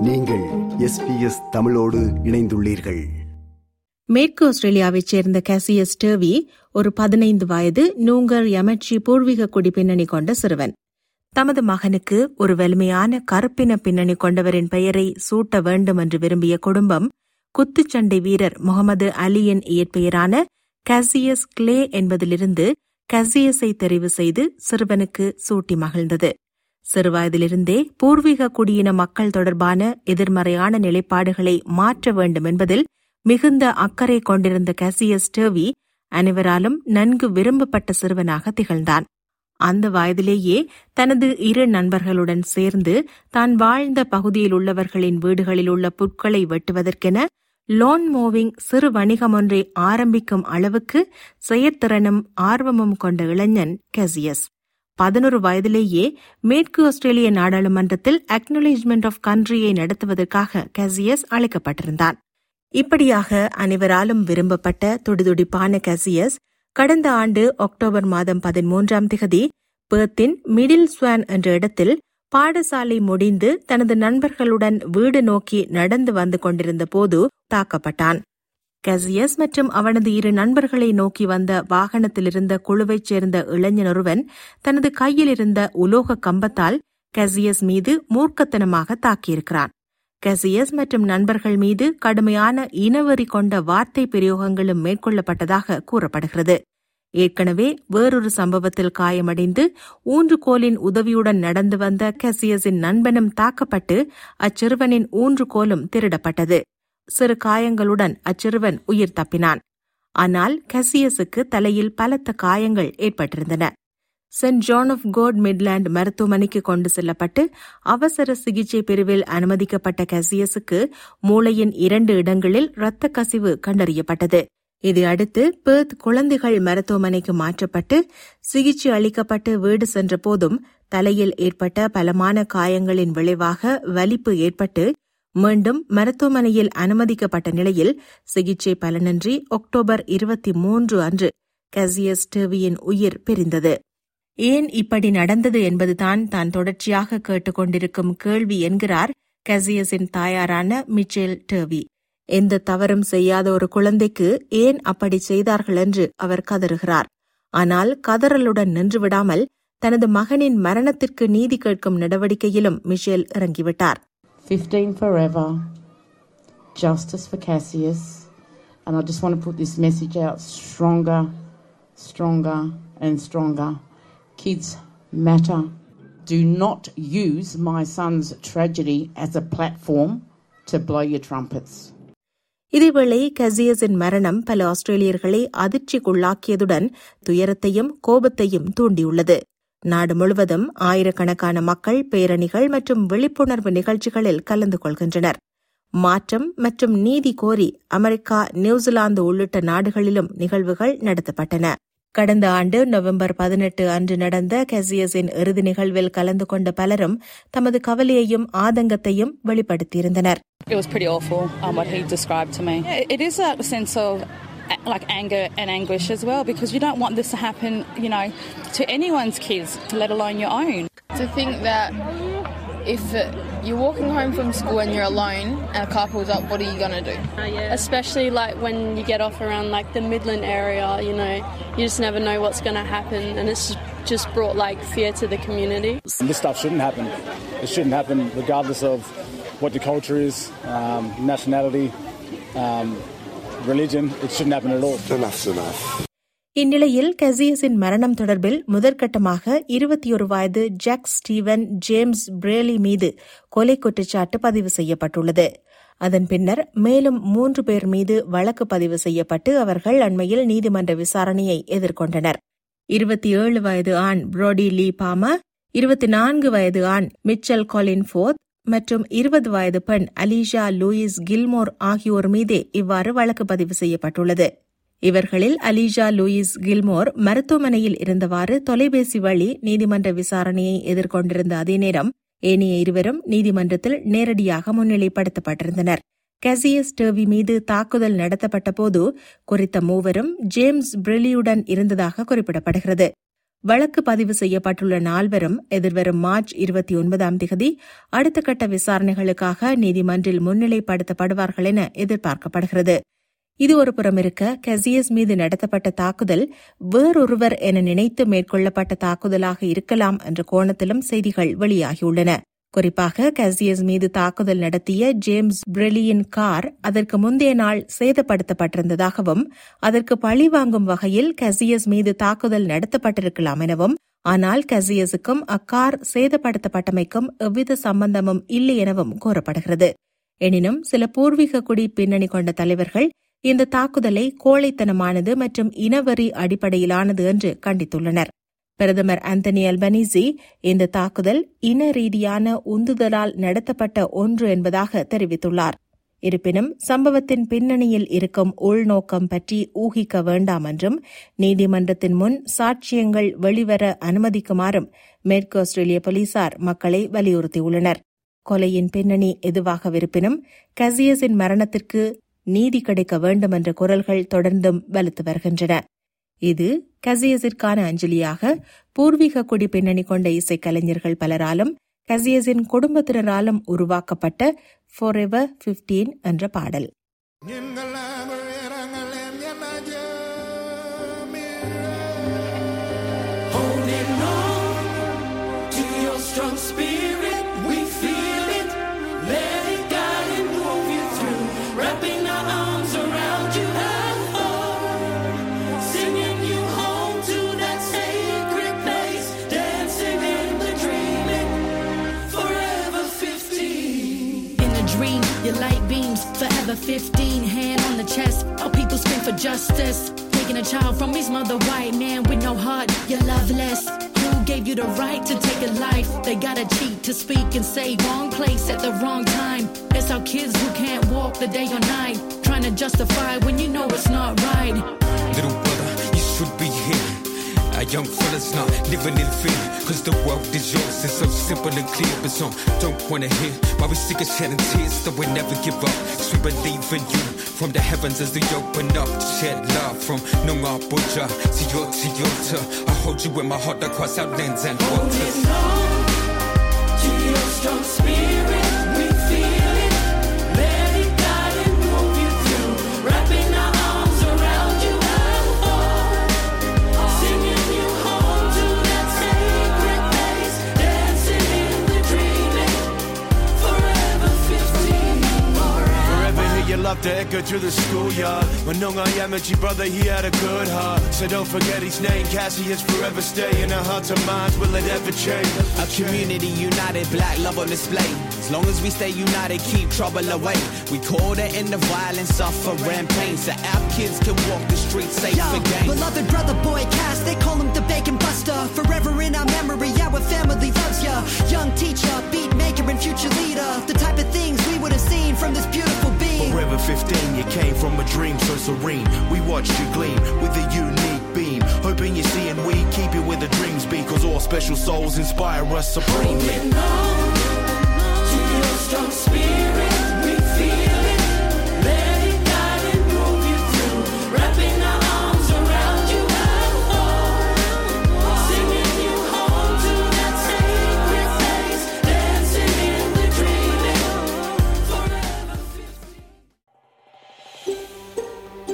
நீங்கள் எஸ்பிஎஸ் தமிழோடு இணைந்துள்ளீர்கள். மேற்கு ஆஸ்திரேலியாவைச் சேர்ந்த கேசியஸ் டர்வி ஒரு பதினைந்து வயது நூங்கர் எமட்சி பூர்வீக குடி பின்னணி கொண்ட சிறுவன். தமது மகனுக்கு ஒரு வலிமையான கருப்பின பின்னணி கொண்டவரின் பெயரை சூட்ட வேண்டும் என்று விரும்பிய குடும்பம் குத்துச்சண்டை வீரர் முகமது அலியின் இயற்பெயரான கசியஸ் கிளே என்பதிலிருந்து கசியஸை தெரிவு செய்து சிறுவனுக்கு சூட்டி மகிழ்ந்தது. சிறுவயதிலிருந்தே பூர்வீக குடியின மக்கள் தொடர்பான எதிர்மறையான நிலைப்பாடுகளை மாற்ற வேண்டும் என்பதில் மிகுந்த அக்கறை கொண்டிருந்த கசியஸ் டர்வி அனைவராலும் நன்கு விரும்பப்பட்ட சிறுவனாக திகழ்ந்தான். அந்த வயதிலேயே தனது இரு நண்பர்களுடன் சேர்ந்து தான் வாழ்ந்த பகுதியில் உள்ளவர்களின் வீடுகளில் உள்ள புட்களை வெட்டுவதற்கென லோன் மூவிங் சிறு வணிகம் ஒன்றை ஆரம்பிக்கும் அளவுக்கு செயற்திறனும் ஆர்வமும் கொண்ட இளைஞன் கசியஸ். பதினொரு வயதிலேயே மேற்கு ஆஸ்திரேலிய நாடாளுமன்றத்தில் அக்னாலேஜ்மெண்ட் ஆஃப் கண்ட்ரியை நடத்துவதற்காக கசியஸ் அழைக்கப்பட்டிருந்தான். இப்படியாக அனைவராலும் விரும்பப்பட்ட துடிதுடிப்பான கசியஸ் கடந்த ஆண்டு அக்டோபர் மாதம் பதிமூன்றாம் திகதி பேர்த்தின் மிடில் ஸ்வான் என்ற இடத்தில் பாடசாலை முடிந்து தனது நண்பர்களுடன் வீடு நோக்கி நடந்து வந்து கொண்டிருந்த போது தாக்கப்பட்டான். கசியஸ் மற்றும் அவனது இரு நண்பர்களை நோக்கி வந்த வாகனத்திலிருந்த குழுவைச் சேர்ந்த இளைஞன் ஒருவன் தனது கையில் இருந்த உலோக கம்பத்தால் கசியஸ் மீது மூர்க்கத்தனமாக தாக்கியிருக்கிறான். கசியஸ் மற்றும் நண்பர்கள் மீது கடுமையான இனவெறி கொண்ட வார்த்தை பிரயோகங்களும் மேற்கொள்ளப்பட்டதாக கூறப்படுகிறது. ஏற்கனவே வேறொரு சம்பவத்தில் காயமடைந்து ஊன்றுகோலின் உதவியுடன் நடந்து வந்த கசியஸின் நண்பனும் தாக்கப்பட்டு அச்சிறுவனின் ஊன்றுகோலும் திருடப்பட்டது. சிறு காயங்களுடன் அச்சிறுவன் உயிர் தப்பினான். ஆனால் கசியஸுக்கு தலையில் பலத்த காயங்கள் ஏற்பட்டிருந்தன. Saint John of God Midland மருத்துவமனைக்கு கொண்டு செல்லப்பட்டு அவசர சிகிச்சை பிரிவில் அனுமதிக்கப்பட்ட கசியஸுக்கு மூளையின் இரண்டு இடங்களில் இரத்த கசிவு கண்டறியப்பட்டது. இதையடுத்து பேர்த் குழந்தைகள் மருத்துவமனைக்கு மாற்றப்பட்டு சிகிச்சை அளிக்கப்பட்டு வீடு சென்ற போதும் தலையில் ஏற்பட்ட பலமான காயங்களின் விளைவாக வலிப்பு ஏற்பட்டு மீண்டும் மருத்துவமனையில் அனுமதிக்கப்பட்ட நிலையில் சிகிச்சை பலனின்றி அக்டோபர் இருபத்தி மூன்று அன்று கசியஸ் டேவியின் உயிர் பிரிந்தது. ஏன் இப்படி நடந்தது என்பதுதான் தான் தொடர்ச்சியாக கேட்டுக்கொண்டிருக்கும் கேள்வி என்கிறார் கசியஸின் தாயாரான மிச்சேல் டேவி. எந்த தவறும் செய்யாத ஒரு குழந்தைக்கு ஏன் அப்படி செய்தார்கள் என்று அவர் கதறுகிறார். ஆனால் கதறலுடன் நின்றுவிடாமல் தனது மகனின் மரணத்திற்கு நீதி கேட்கும் நடவடிக்கையிலும் மிஷேல் இறங்கிவிட்டார். 15 forever, justice for Cassius. And I just want to put this message out stronger, stronger, and stronger. Kids matter. Do not use my son's tragedy as a platform to blow your trumpets. இதேவேளை கசியஸின் மரணம் பல ஆஸ்திரேலியர்களை அதிர்ச்சிக்குள்ளாக்கியதுடன் துயரத்தையும் கோபத்தையும் தூண்டியுள்ளது நாடு முழுவதும் ஆயிரக்கணக்கான மக்கள் பேரணிகள் மற்றும் விழிப்புணர்வு நிகழ்ச்சிகளில் கலந்து கொள்கின்றனர். மாற்றம் மற்றும் நீதி கோரி அமெரிக்கா நியூசிலாந்து உள்ளிட்ட நாடுகளிலும் நிகழ்வுகள் நடத்தப்பட்டன. கடந்த ஆண்டு நவம்பர் பதினெட்டு அன்று நடந்த கசியஸின் இறுதி நிகழ்வில் கலந்து கொண்ட பலரும் தமது கவலையையும் ஆதங்கத்தையும் வெளிப்படுத்தியிருந்தனர். It was pretty awful, um, what he described to me. It- It is a sense of a- like anger and anguish as well because you don't want this to happen, you know, to anyone's kids, let alone your own. to think that if uh, you're walking home from school and you're alone and a car pulls up, what are you gonna do? especially like when you get off around like the Midland area, you know, you just never know what's going to happen, and it's just brought like fear to the community. This stuff shouldn't happen. It shouldn't happen regardless of what your culture is, um, nationality, um, religion. It shouldn't happen at all. Enough's enough. இந்நிலையில் கசியஸின் மரணம் தொடர்பில் முதற்கட்டமாக இருபத்தி ஒரு வயது jack Steven James Braille மீது கொலை குற்றச்சாட்டு பதிவு செய்யப்பட்டுள்ளது அதன் பின்னர் மேலும் மூன்று பேர் மீது வழக்கு பதிவு செய்யப்பட்டு அவர்கள் அண்மையில் நீதிமன்ற விசாரணையை எதிர்கொண்டனர் இருபத்தி ஏழு வயது ஆண் புரோடி லீ பாமா இருபத்தி நான்கு வயது ஆண் மிச்சல் கொலின் ஃபோர்த் மற்றும் இருபது வயது பெண் அலிஷா லூயிஸ் கில்மோர் ஆகியோர் மீதே இவ்வாறு வழக்கு பதிவு செய்யப்பட்டுள்ளது. இவர்களில் அலிஷா லூயிஸ் கில்மோர் மருத்துவமனையில் இருந்தவாறு தொலைபேசி வழி நீதிமன்ற விசாரணையை எதிர்கொண்டிருந்த அதே நேரம் ஏனைய இருவரும் நீதிமன்றத்தில் நேரடியாக முன்னிலைப்படுத்தப்பட்டிருந்தனர். கசியஸ் டேவி மீது தாக்குதல் நடத்தப்பட்டபோது குறித்த மூவரும் ஜேம்ஸ் பிரிலியுடன் இருந்ததாக குறிப்பிடப்படுகிறது. வழக்கு பதிவு செய்யப்பட்டுள்ள நால்வரும் எதிர்வரும் மார்ச் இருபத்தி ஒன்பதாம் திகதி அடுத்த கட்ட விசாரணைகளுக்காக நீதிமன்றில் முன்னிலைப்படுத்தப்படுவார்கள் என எதிர்பார்க்கப்படுகிறது. இது ஒரு புறம் இருக்க கசியஸ் மீது நடத்தப்பட்ட தாக்குதல் வேறொருவர் என நினைத்து மேற்கொள்ளப்பட்ட தாக்குதலாக இருக்கலாம் என்ற கோணத்திலும் செய்திகள் வெளியாகியுள்ளன. குறிப்பாக கசியஸ் மீது தாக்குதல் நடத்திய ஜேம்ஸ் பிரெலியின் கார் அதற்கு முந்தைய நாள் சேதப்படுத்தப்பட்டிருந்ததாகவும் அதற்கு பழி வாங்கும் வகையில் கசியஸ் மீது தாக்குதல் நடத்தப்பட்டிருக்கலாம் எனவும் ஆனால் கசியஸுக்கும் அக்கார் சேதப்படுத்தப்பட்டமைக்கும் எவ்வித சம்பந்தமும் இல்லை எனவும் கூறப்படுகிறது. எனினும் சில பூர்வீக குடி பின்னணி கொண்ட தலைவர்கள் இந்த தாக்குதலை கோழைத்தனமானது மற்றும் இனவரி அடிப்படையிலானது என்று கண்டித்துள்ளனர். பிரதமர் அந்தனி அல்பனிசி இந்த தாக்குதல் இன ரீதியான உந்துதலால் நடத்தப்பட்ட ஒன்று என்பதாக தெரிவித்துள்ளார். இருப்பினும் சம்பவத்தின் பின்னணியில் இருக்கும் உள்நோக்கம் பற்றி ஊகிக்க வேண்டாம் என்றும் நீதிமன்றத்தின் முன் சாட்சியங்கள் வெளிவர அனுமதிக்குமாறும் மேற்கு ஆஸ்திரேலிய போலீசார் மக்களை வலியுறுத்தியுள்ளனர். கொலையின் பின்னணி எதுவாகவிருப்பினும் கசியஸின் மரணத்திற்கு நீதி கிடைக்க வேண்டும் என்ற குரல்கள் தொடர்ந்தும் வலுத்து வருகின்றன. இது கசியஸிற்கான அஞ்சலியாக பூர்வீக குடி பின்னணி கொண்ட இசைக்கலைஞர்கள் பலராலும் கசியஸின் குடும்பத்தினராலும் உருவாக்கப்பட்ட ஃபோர் எவர் பிப்டீன் என்ற பாடல். Light beams forever 15. Hand on the chest, all people scream for justice. Taking a child from his mother, white man with no heart, you're loveless. Who gave you the right to take a life? They gotta cheat to speak and say wrong place at the wrong time. It's our kids who can't walk the day or night, trying to justify when you know it's not A young fella's not living in fear. Cause the world is yours, it's so simple and clear. But some don't wanna hear why we seek a shedding tears, so we never give up. Cause we believe in you. From the heavens as they open up to shed love from Nunga Buja to your to I hold you in my heart across our lands and waters. Holding on to your strong spirit, your love to echo through the schoolyard. Manunga Yamachi, brother, he had a good heart. So don't forget his name, Cassie Cassius forever stay in our hearts and minds. Will it ever change? A community united, black love on display. As long as we stay united, keep trouble away. We call the end of violence, suffering, pain, so our kids can walk the streets safe Yo, again. beloved brother boy Cass, they call him the Bacon Buster. Forever in our memory, our family from a dream so serene. We watched you gleam with a unique beam. Hoping you see and we keep you where the dreams be. Cause all special souls inspire us supremely.